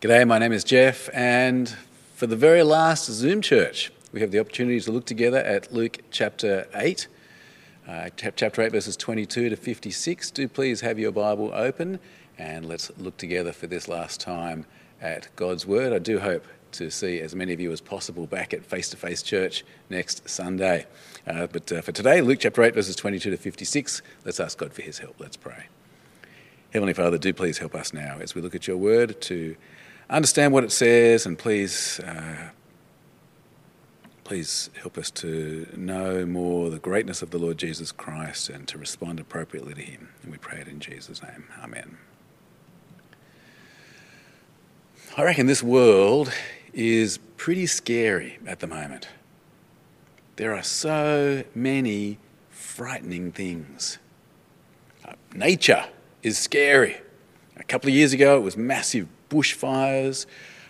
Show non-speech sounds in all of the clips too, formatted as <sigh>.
G'day, my name is Jeff, and for the very last Zoom church, we have the opportunity to look together at Luke chapter 8, uh, chapter 8, verses 22 to 56. Do please have your Bible open and let's look together for this last time at God's Word. I do hope to see as many of you as possible back at face to face church next Sunday. Uh, but uh, for today, Luke chapter 8, verses 22 to 56, let's ask God for his help. Let's pray. Heavenly Father, do please help us now as we look at your word to understand what it says and please. Uh, please help us to know more the greatness of the Lord Jesus Christ and to respond appropriately to him. And we pray it in Jesus' name. Amen. I reckon this world is pretty scary at the moment. There are so many frightening things. Uh, nature is scary. A couple of years ago, it was massive bushfires.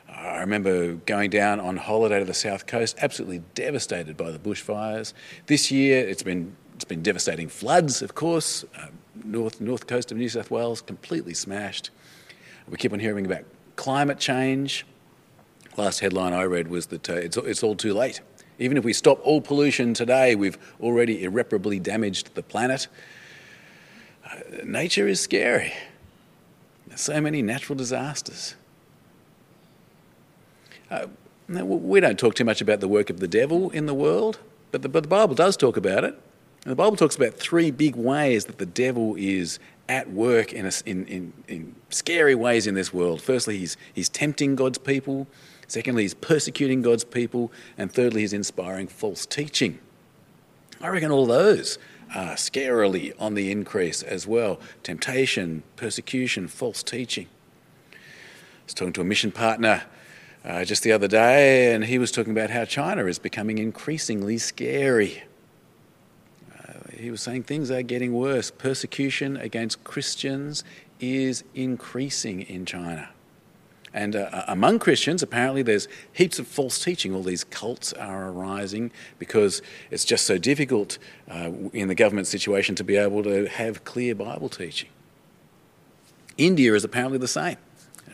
I remember going down on holiday to the south coast, absolutely devastated by the bushfires. This year, it's been it's been devastating floods, of course. Uh, north north coast of New South Wales completely smashed. We keep on hearing about climate change. Last headline I read was that uh, it's it's all too late. Even if we stop all pollution today, we've already irreparably damaged the planet nature is scary. So many natural disasters. Uh, we don't talk too much about the work of the devil in the world, but the, but the Bible does talk about it. And the Bible talks about three big ways that the devil is at work in, a, in, in, in scary ways in this world. Firstly, he's, he's tempting God's people. Secondly, he's persecuting God's people. And thirdly, he's inspiring false teaching. I reckon all those uh, scarily on the increase as well. Temptation, persecution, false teaching. I was talking to a mission partner uh, just the other day, and he was talking about how China is becoming increasingly scary. Uh, he was saying things are getting worse. Persecution against Christians is increasing in China. And uh, among Christians, apparently, there's heaps of false teaching. All these cults are arising because it's just so difficult uh, in the government situation to be able to have clear Bible teaching. India is apparently the same.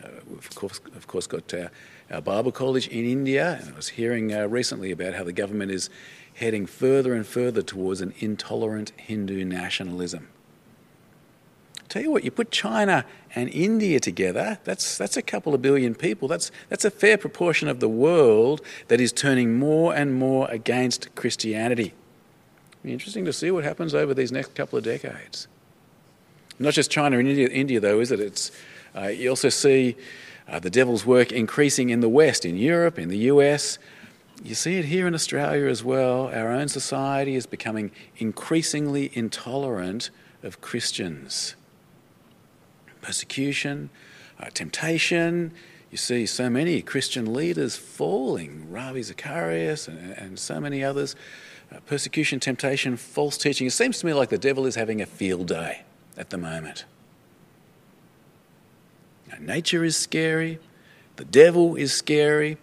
Uh, we've, of course, of course, got our, our, Bible college in India, and I was hearing uh, recently about how the government is heading further and further towards an intolerant Hindu nationalism. Tell you what, you put China and India together, that's, that's a couple of billion people. That's, that's a fair proportion of the world that is turning more and more against Christianity. Be interesting to see what happens over these next couple of decades. Not just China and India, India though, is it? It's, uh, you also see uh, the devil's work increasing in the West, in Europe, in the US. You see it here in Australia as well. Our own society is becoming increasingly intolerant of Christians persecution, uh, temptation. You see so many Christian leaders falling, Ravi Zacharias and, and so many others. Uh, persecution, temptation, false teaching. It seems to me like the devil is having a field day at the moment. Now, nature is scary, the devil is scary,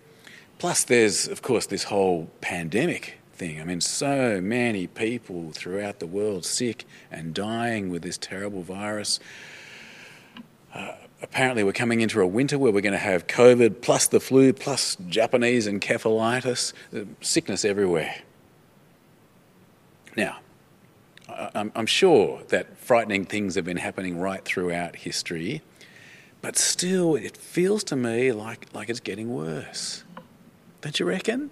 plus, there's, of course, this whole pandemic thing. I mean, so many people throughout the world sick and dying with this terrible virus. Uh, apparently, we're coming into a winter where we're going to have COVID plus the flu plus Japanese encephalitis, uh, sickness everywhere. Now, I'm, I'm sure that frightening things have been happening right throughout history, but still, it feels to me like, like it's getting worse. Don't you reckon?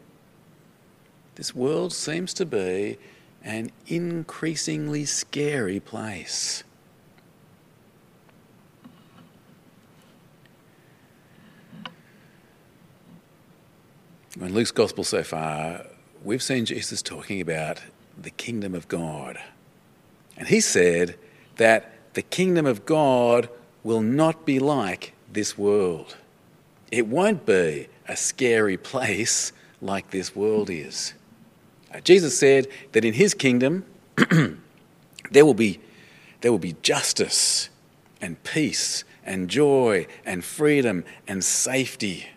This world seems to be an increasingly scary place. In Luke's gospel so far, we've seen Jesus talking about the kingdom of God. And he said that the kingdom of God will not be like this world. It won't be a scary place like this world is. Uh, Jesus said that in his kingdom <clears throat> there will be there will be justice and peace and joy and freedom and safety.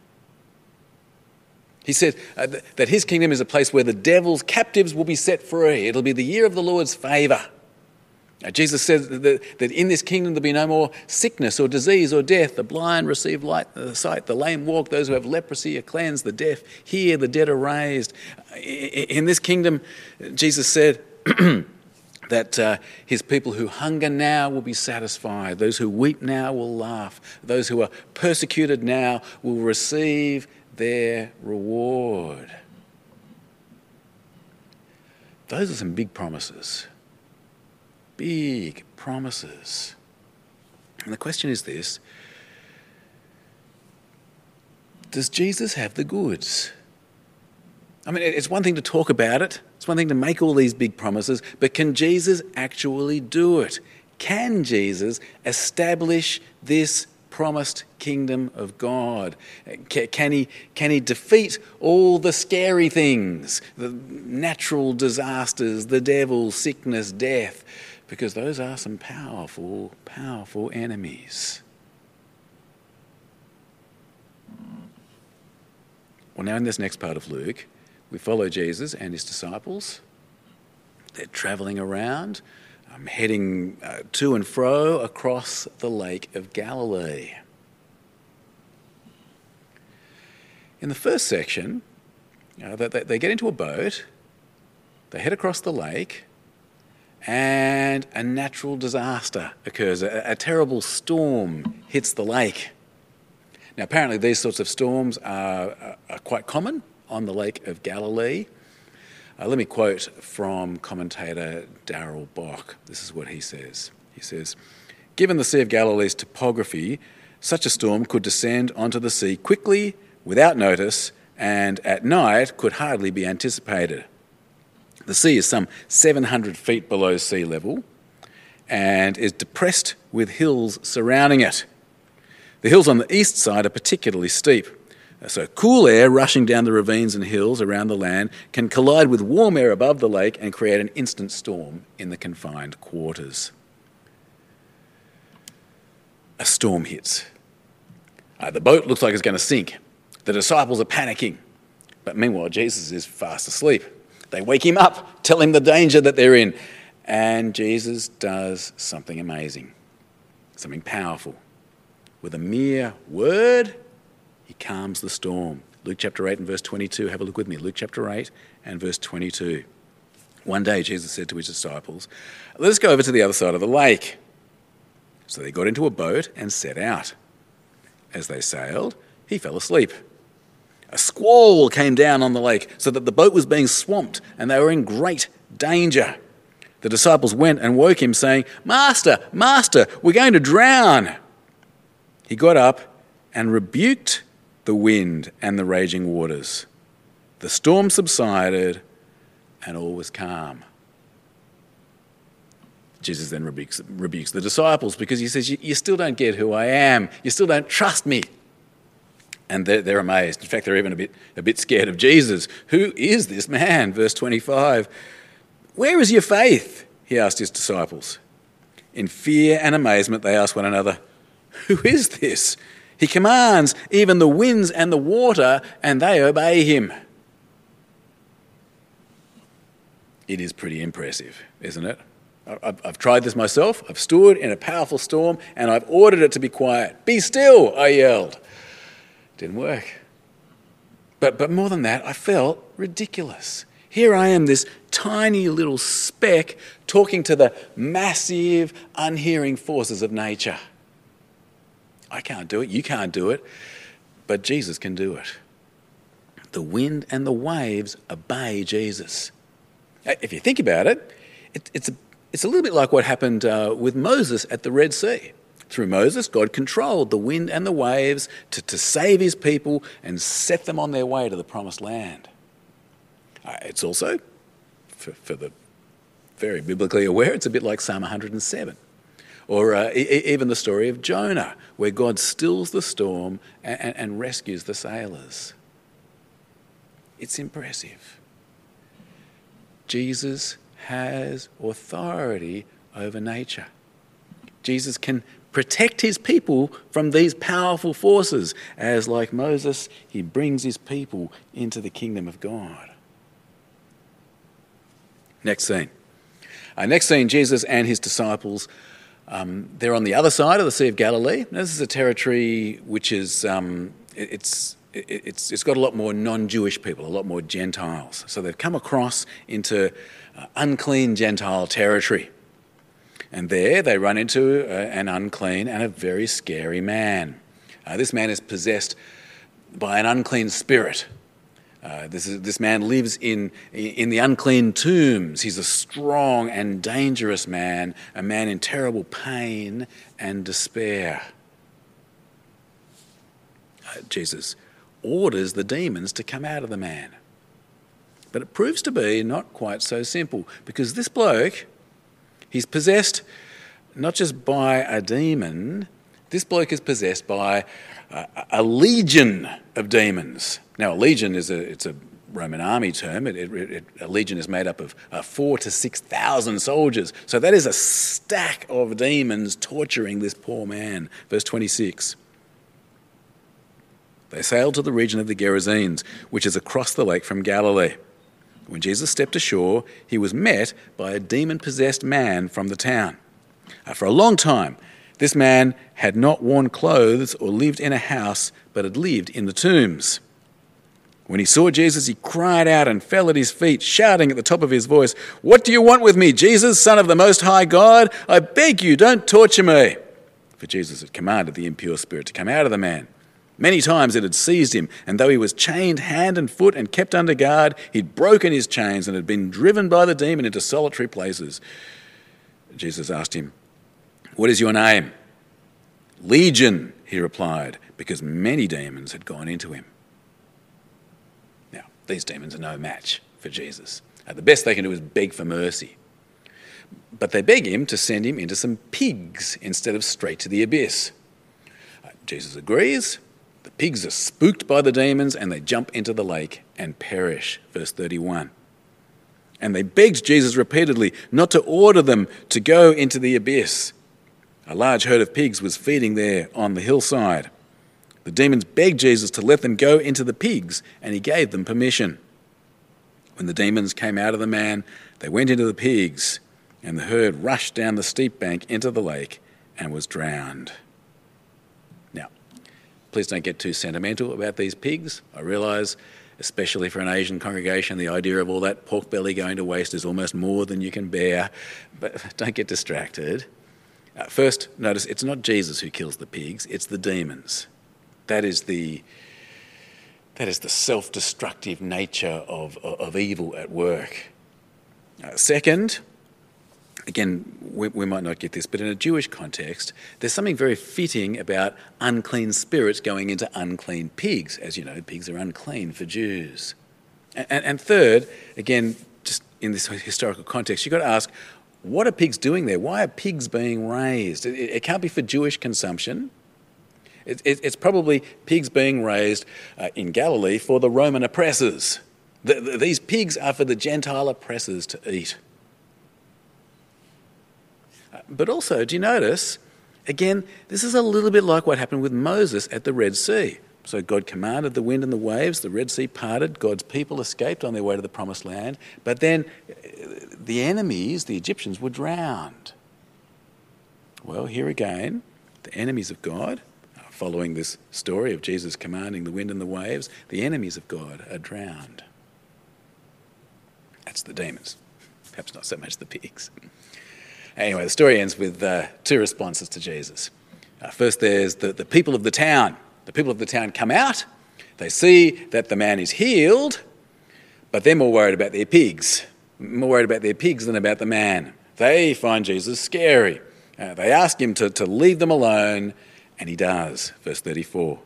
He said uh, th- that his kingdom is a place where the devil's captives will be set free. It'll be the year of the Lord's favour. Jesus said that, that in this kingdom there'll be no more sickness or disease or death. The blind receive light, the sight, the lame walk, those who have leprosy are cleansed, the deaf hear, the dead are raised. In this kingdom, Jesus said, <clears throat> that uh, his people who hunger now will be satisfied, those who weep now will laugh, those who are persecuted now will receive their reward. Those are some big promises. Big promises. And the question is this Does Jesus have the goods? I mean, it's one thing to talk about it, it's one thing to make all these big promises, but can Jesus actually do it? Can Jesus establish this promised kingdom of God? Can he, can he defeat all the scary things, the natural disasters, the devil, sickness, death? Because those are some powerful, powerful enemies. Well, now in this next part of Luke, we follow Jesus and his disciples. They're traveling around, um, heading uh, to and fro across the Lake of Galilee. In the first section, uh, they, they get into a boat, they head across the lake, and a natural disaster occurs. A, a, terrible storm hits the lake. Now, apparently, these sorts of storms are, are quite common on the Lake of Galilee. Uh, let me quote from commentator Darrell Bock. This is what he says. He says, Given the Sea of Galilee's topography, such a storm could descend onto the sea quickly, without notice, and at night could hardly be anticipated. The sea is some 700 feet below sea level and is depressed with hills surrounding it. The hills on the east side are particularly steep. So, cool air rushing down the ravines and hills around the land can collide with warm air above the lake and create an instant storm in the confined quarters. A storm hits. Uh, the boat looks like it's going to sink. The disciples are panicking. But meanwhile, Jesus is fast asleep. They wake him up, tell him the danger that they're in. And Jesus does something amazing, something powerful. With a mere word, he calms the storm. Luke chapter 8 and verse 22. Have a look with me. Luke chapter 8 and verse 22. One day Jesus said to his disciples, Let us go over to the other side of the lake. So they got into a boat and set out. As they sailed, he fell asleep. A squall came down on the lake so that the boat was being swamped and they were in great danger. The disciples went and woke him, saying, Master, Master, we're going to drown. He got up and rebuked the wind and the raging waters. The storm subsided and all was calm. Jesus then rebukes, rebukes the disciples because he says, You still don't get who I am. You still don't trust me. And they're, they're, amazed. In fact, they're even a bit, a bit scared of Jesus. Who is this man? Verse 25. Where is your faith? He asked his disciples. In fear and amazement, they asked one another, Who is this? He commands even the winds and the water, and they obey him. It is pretty impressive, isn't it? I've, tried this myself. I've stood in a powerful storm and I've ordered it to be quiet. Be still, I yelled. Didn't work. But, but more than that, I felt ridiculous. Here I am, this tiny little speck, talking to the massive, unhearing forces of nature. I can't do it. You can't do it. But Jesus can do it. The wind and the waves obey Jesus. If you think about it, it it's, a, it's a little bit like what happened uh, with Moses at the Red Sea. Through Moses, God controlled the wind and the waves to, to save his people and set them on their way to the promised land. Uh, it's also, for, for the very biblically aware, it's a bit like Psalm 107. Or uh, e- even the story of Jonah, where God stills the storm and, and rescues the sailors. It's impressive. Jesus has authority over nature. Jesus can protect his people from these powerful forces, as, like Moses, he brings his people into the kingdom of God. Next scene. Uh, next scene, Jesus and his disciples. Um, they're on the other side of the Sea of Galilee. This is a territory which is um, it, it's it's, it's got a lot more non Jewish people, a lot more Gentiles. So they've come across into uh, unclean Gentile territory. And there they run into uh, an unclean and a very scary man. Uh, this man is possessed by an unclean spirit. Uh, this, is, this man lives in, in the unclean tombs. He's a strong and dangerous man, a man in terrible pain and despair. Uh, Jesus orders the demons to come out of the man. But it proves to be not quite so simple because this bloke, he's possessed not just by a demon, this bloke is possessed by a, a legion of demons. Now, a legion is a, it's a Roman army term. It, it, it, a legion is made up of uh, four to six thousand soldiers. So that is a stack of demons torturing this poor man. Verse 26. They sailed to the region of the Gerasenes, which is across the lake from Galilee. When Jesus stepped ashore, he was met by a demon possessed man from the town. Uh, for a long time, this man had not worn clothes or lived in a house, but had lived in the tombs. When he saw Jesus, he cried out and fell at his feet, shouting at the top of his voice, What do you want with me, Jesus, Son of the Most High God? I beg you, don't torture me. For Jesus had commanded the impure spirit to come out of the man. Many times it had seized him, and though he was chained hand and foot and kept under guard, he'd broken his chains and had been driven by the demon into solitary places. Jesus asked him, What is your name? Legion, he replied, because many demons had gone into him. Now, these demons are no match for Jesus. Uh, the best they can do is beg for mercy. But they beg him to send him into some pigs instead of straight to the abyss. Uh, Jesus agrees, the pigs are spooked by the demons and they jump into the lake and perish. Verse 31. And they begged Jesus repeatedly not to order them to go into the abyss. A large herd of pigs was feeding there on the hillside. The demons begged Jesus to let them go into the pigs, and he gave them permission. When the demons came out of the man, they went into the pigs, and the herd rushed down the steep bank into the lake and was drowned. Now, please don't get too sentimental about these pigs. I realise, especially for an Asian congregation, the idea of all that pork belly going to waste is almost more than you can bear. But <laughs> don't get distracted. Uh, first, notice it's not Jesus who kills the pigs, it's the demons. That is the, that is the self destructive nature of, of evil at work. Uh, second, again, we, we, might not get this, but in a Jewish context, there's something very fitting about unclean spirits going into unclean pigs. As you know, pigs are unclean for Jews. And, and, and third, again, just in this historical context, you've got to ask, what are pigs doing there? Why are pigs being raised? It, it can't be for Jewish consumption. It, it, it's probably pigs being raised uh, in Galilee for the Roman oppressors. The, the, these pigs are for the Gentile oppressors to eat. But also, do you notice? Again, this is a little bit like what happened with Moses at the Red Sea. So God commanded the wind and the waves, the Red Sea parted, God's people escaped on their way to the promised land, but then uh, the enemies, the Egyptians, were drowned. Well, here again, the enemies of God, following this story of Jesus commanding the wind and the waves, the enemies of God are drowned. That's the demons, perhaps not so much the pigs. Anyway, the story ends with uh, two responses to Jesus. Uh, first, there's the, the people of the town. The people of the town come out, they see that the man is healed, but they're more worried about their pigs, more worried about their pigs than about the man. They find Jesus scary. Uh, they ask him to, to leave them alone, and he does. Verse 34.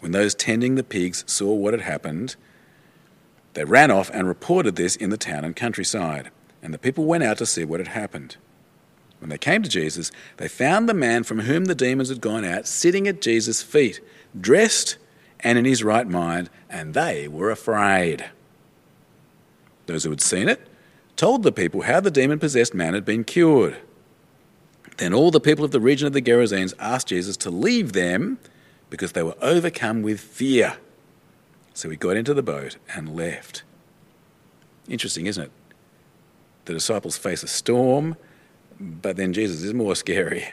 When those tending the pigs saw what had happened, they ran off and reported this in the town and countryside and the people went out to see what had happened. When they came to Jesus, they found the man from whom the demons had gone out sitting at Jesus' feet, dressed and in his right mind, and they were afraid. Those who had seen it told the people how the demon possessed man had been cured. Then all the people of the region of the Gerasenes asked Jesus to leave them because they were overcome with fear. So he got into the boat and left. Interesting, isn't it? The disciples face a storm, but then Jesus is more scary.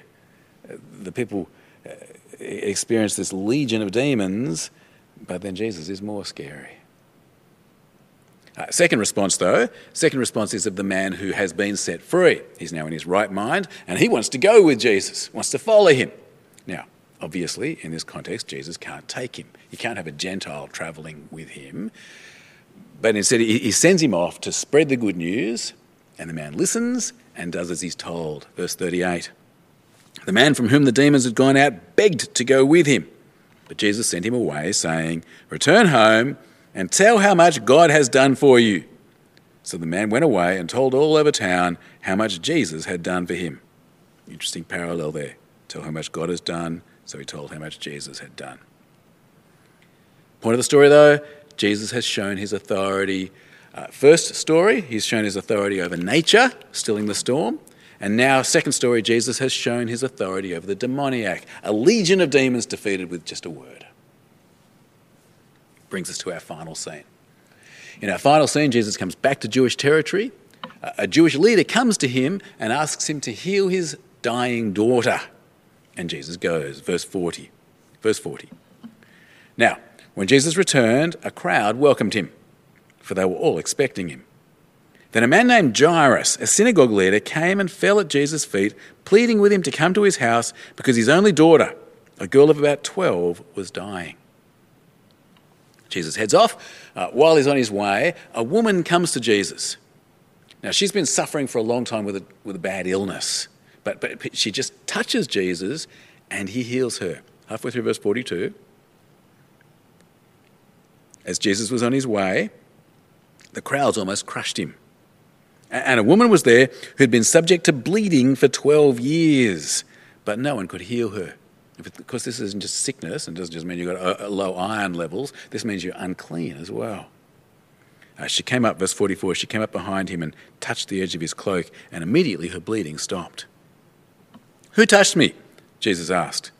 The people uh, experience this legion of demons, but then Jesus is more scary. Uh, second response, though, second response is of the man who has been set free. He's now in his right mind and he wants to go with Jesus, wants to follow him. Now, obviously, in this context, Jesus can't take him. He can't have a Gentile travelling with him. But instead, he sends him off to spread the good news, and the man listens and does as he's told. Verse 38. The man from whom the demons had gone out begged to go with him. But Jesus sent him away, saying, Return home and tell how much God has done for you. So the man went away and told all over town how much Jesus had done for him. Interesting parallel there. Tell how much God has done, so he told how much Jesus had done. Point of the story, though, Jesus has shown his authority. Uh, first story, he's shown his authority over nature, stilling the storm. And now, second story, Jesus has shown his authority over the demoniac, a legion of demons defeated with just a word. Brings us to our final scene. In our final scene, Jesus comes back to Jewish territory. A Jewish leader comes to him and asks him to heal his dying daughter. And Jesus goes. Verse 40. Verse 40. Now, when Jesus returned, a crowd welcomed him, for they were all expecting him. Then a man named Jairus, a synagogue leader, came and fell at Jesus' feet, pleading with him to come to his house because his only daughter, a girl of about 12, was dying. Jesus heads off. Uh, while he's on his way, a woman comes to Jesus. Now, she's been suffering for a long time with a, with a bad illness, but, but she just touches Jesus and he heals her. Halfway through verse 42, as Jesus was on his way, the crowds almost crushed him. And a woman was there who'd been subject to bleeding for 12 years, but no one could heal her. Because this isn't just sickness and doesn't just mean you've got low iron levels, this means you're unclean as well. Uh, she came up, verse 44, she came up behind him and touched the edge of his cloak, and immediately her bleeding stopped. Who touched me? Jesus asked.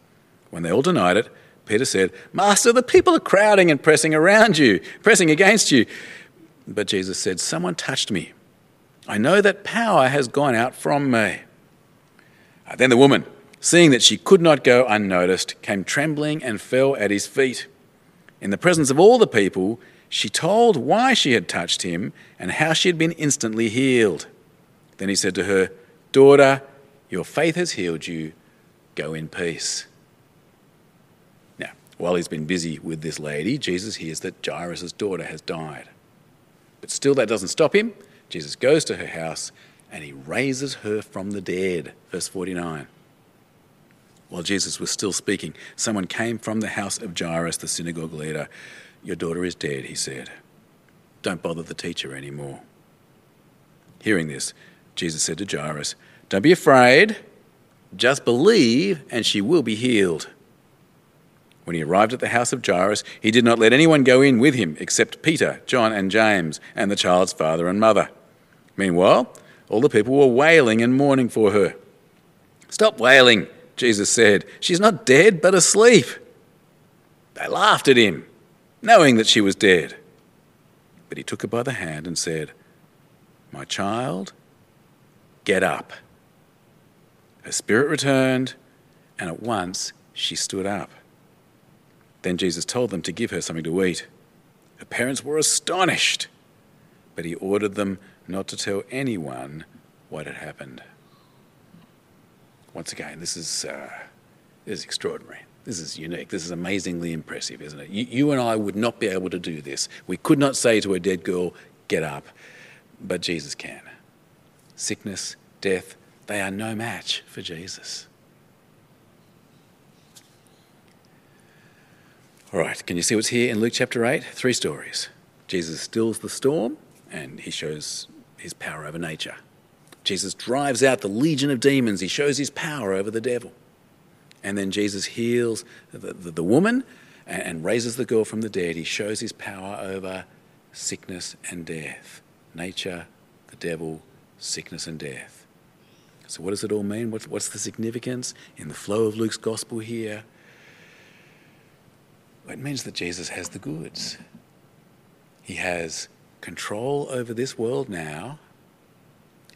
When they all denied it, Peter said, Master, the people are crowding and pressing around you, pressing against you. But Jesus said, Someone touched me I know that power has gone out from me. Uh, then the woman, seeing that she could not go unnoticed, came trembling and fell at his feet. In the presence of all the people, she told why she had touched him and how she had been instantly healed. Then he said to her, Daughter, your faith has healed you. Go in peace. Now, while he's been busy with this lady, Jesus hears that Jairus' daughter has died. Still, that doesn't stop him. Jesus goes to her house and he raises her from the dead. Verse 49. While Jesus was still speaking, someone came from the house of Jairus, the synagogue leader. Your daughter is dead, he said. Don't bother the teacher anymore. Hearing this, Jesus said to Jairus, Don't be afraid, just believe, and she will be healed. When he arrived at the house of Jairus, he did not let anyone go in with him except Peter, John, and James, and the child's father and mother. Meanwhile, all the people were wailing and mourning for her. Stop wailing, Jesus said. She's not dead, but asleep. They laughed at him, knowing that she was dead. But he took her by the hand and said, My child, get up. Her spirit returned, and at once she stood up. Then Jesus told them to give her something to eat. Her parents were astonished, but he ordered them not to tell anyone what had happened. Once again, this is, uh, this is extraordinary. This is unique. This is amazingly impressive, isn't it? You, you, and I would not be able to do this. We could not say to a dead girl, get up, but Jesus can. Sickness, death, they are no match for Jesus. All right, can you see what's here in Luke chapter 8? Three stories. Jesus stills the storm and he shows his power over nature. Jesus drives out the legion of demons. He shows his power over the devil. And then Jesus heals the, the, the woman and, and raises the girl from the dead. He shows his power over sickness and death. Nature, the devil, sickness and death. So, what does it all mean? What's, what's the significance in the flow of Luke's gospel here? It means that Jesus has the goods. He has control over this world now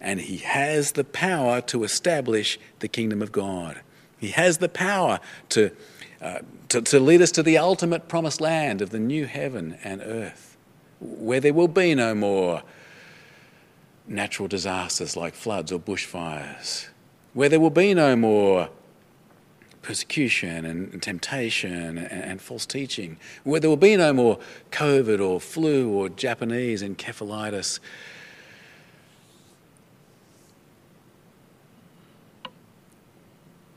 and he has the power to establish the kingdom of God. He has the power to, uh, to, to lead us to the ultimate promised land of the new heaven and earth, where there will be no more natural disasters like floods or bushfires, where there will be no more persecution and, temptation and, and, false teaching, where there will be no more COVID or flu or Japanese encephalitis.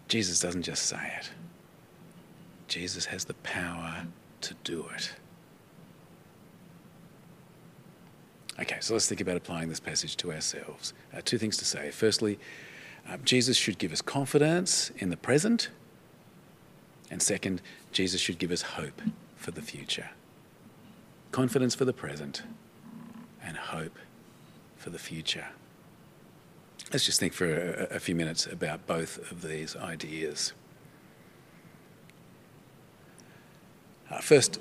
Jesus doesn't just say it. Jesus has the power to do it. Okay, so let's think about applying this passage to ourselves. Uh, two things to say. Firstly, uh, Jesus should give us confidence in the present. And second, Jesus should give us hope for the future. Confidence for the present and hope for the future. Let's just think for a, a few minutes about both of these ideas. Uh, first,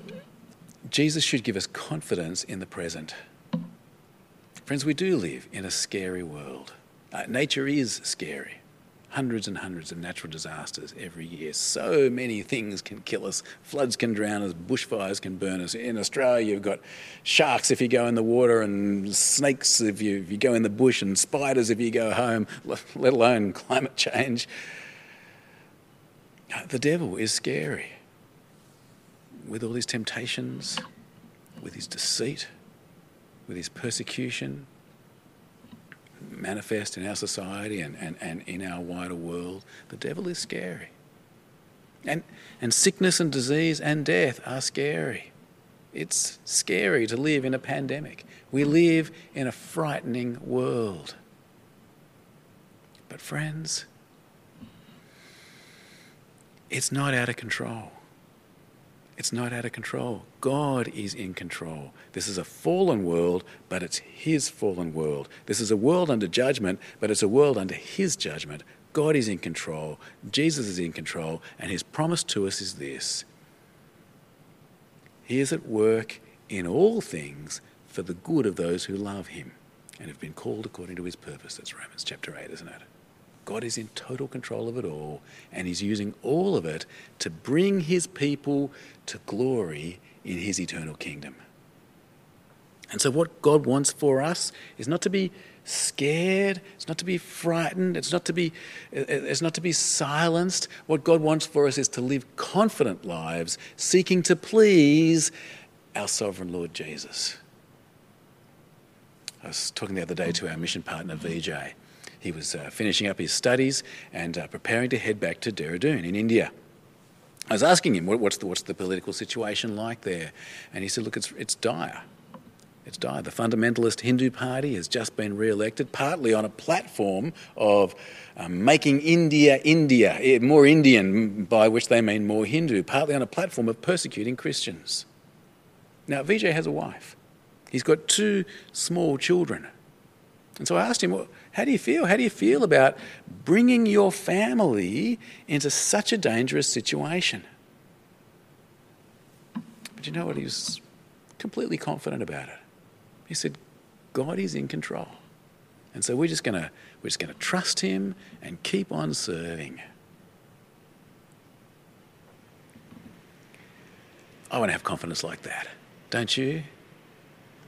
Jesus should give us confidence in the present. Friends, we do live in a scary world. Uh, nature is scary. Hundreds and hundreds of natural disasters every year. So many things can kill us. Floods can drown us, bushfires can burn us. In Australia, you've got sharks if you go in the water, and snakes if you, if you go in the bush, and spiders if you go home, <laughs> let alone climate change. The devil is scary with all his temptations, with his deceit, with his persecution manifest in our society and, and, and in our wider world, the devil is scary. And, and sickness and disease and death are scary. It's scary to live in a pandemic. We live in a frightening world. But, friends, it's not out of control. It's not out of control. God is in control. This is a fallen world, but it's His fallen world. This is a world under judgment, but it's a world under His judgment. God is in control. Jesus is in control. And His promise to us is this He is at work in all things for the good of those who love Him and have been called according to His purpose. That's Romans chapter 8, isn't it? God is in total control of it all, and He's using all of it to bring His people to glory in His eternal kingdom. And so, what God wants for us is not to be scared, it's not to be frightened, it's not to be, it's not to be silenced. What God wants for us is to live confident lives, seeking to please our sovereign Lord Jesus. I was talking the other day to our mission partner, Vijay. He was uh, finishing up his studies and uh, preparing to head back to Dehradun in India. I was asking him, what, what's, the, what's the political situation like there? And he said, look, it's, it's dire. It's dire. The fundamentalist Hindu party has just been re elected, partly on a platform of um, making India India, eh, more Indian, by which they mean more Hindu, partly on a platform of persecuting Christians. Now, Vijay has a wife. He's got two small children. And so I asked him, well, how do you feel? How do you feel about bringing your family into such a dangerous situation? But you know what? He was completely confident about it. He said, God is in control. And so we're just gonna we're just gonna trust him and keep on serving. I want to have confidence like that, don't you?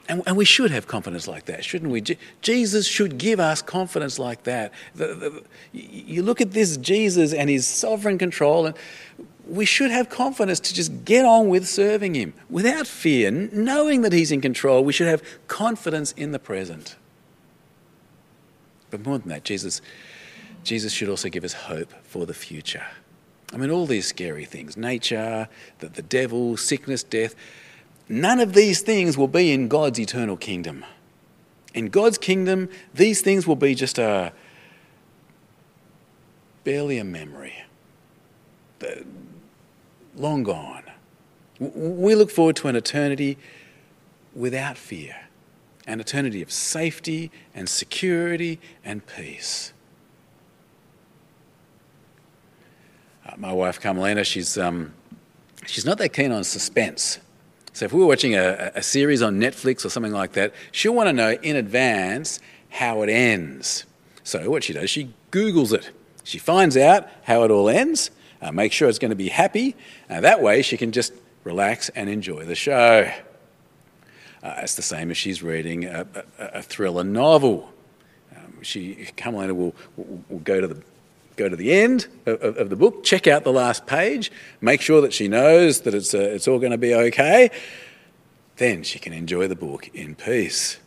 And, and we should have confidence like that, shouldn't we? Je- Jesus should give us confidence like that. The, the, you look at this Jesus and his sovereign control, and we should have confidence to just get on with serving him without fear, knowing that he's in control. We should have confidence in the present. But more than that, Jesus, Jesus should also give us hope for the future. I mean, all these scary things nature, the, the devil, sickness, death None of these things will be in God's eternal kingdom. In God's kingdom, these things will be just a barely a memory, long gone. We look forward to an eternity without fear, an eternity of safety and security and peace. Uh, my wife Carmelina, she's um, she's not that keen on suspense. So if we were watching a, a series on Netflix or something like that, she'll want to know in advance how it ends. So what she does, she Googles it. She finds out how it all ends, uh, make sure it's going to be happy. Uh, that way she can just relax and enjoy the show. Uh, it's the same as she's reading a, a, a thriller novel. Um, she, Carmelina will, will, will, go to the go to the end of, of, the book, check out the last page, make sure that she knows that it's, uh, it's all going to be okay. Then she can enjoy the book in peace.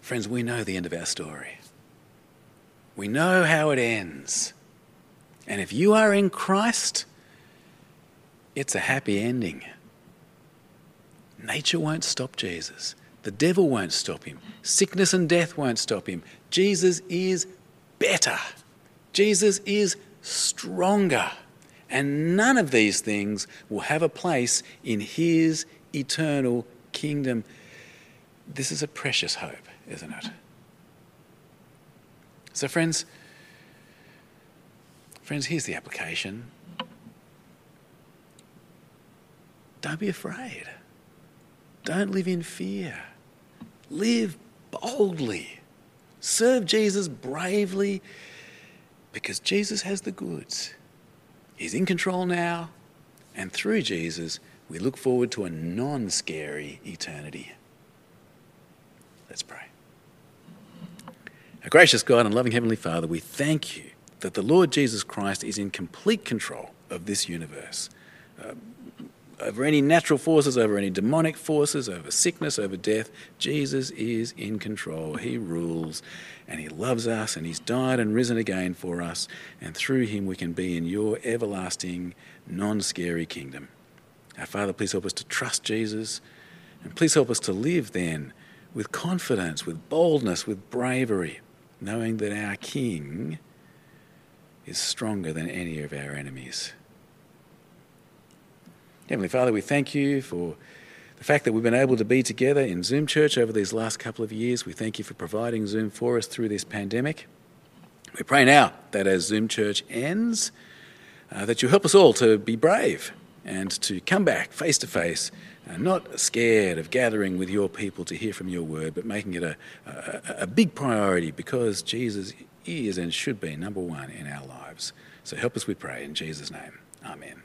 Friends, we know the end of our story. We know how it ends. And if you are in Christ, it's a happy ending. Nature won't stop Jesus. The devil won't stop him. Sickness and death won't stop him. Jesus is better. Jesus is stronger. And none of these things will have a place in his eternal kingdom. This is a precious hope, isn't it? So, friends, friends, here's the application. Don't be afraid. Don't live in fear. Live boldly. Serve Jesus bravely because Jesus has the goods. He's in control now, and through Jesus, we look forward to a non scary eternity. Let's pray. Our gracious God and loving Heavenly Father, we thank you that the Lord Jesus Christ is in complete control of this universe. Uh, over any natural forces, over any demonic forces, over sickness, over death. Jesus is in control. He rules and He loves us and He's died and risen again for us. And through Him, we can be in your everlasting, non scary kingdom. Our Father, please help us to trust Jesus and please help us to live then with confidence, with boldness, with bravery, knowing that our King is stronger than any of our enemies. Heavenly Father, we thank you for the fact that we've been able to be together in Zoom Church over these last couple of years. We thank you for providing Zoom for us through this pandemic. We pray now that as Zoom Church ends, uh, that you help us all to be brave and to come back face to face, not scared of gathering with your people to hear from your word, but making it a, a, a big priority because Jesus is and should be number one in our lives. So help us, we pray, in Jesus' name. Amen.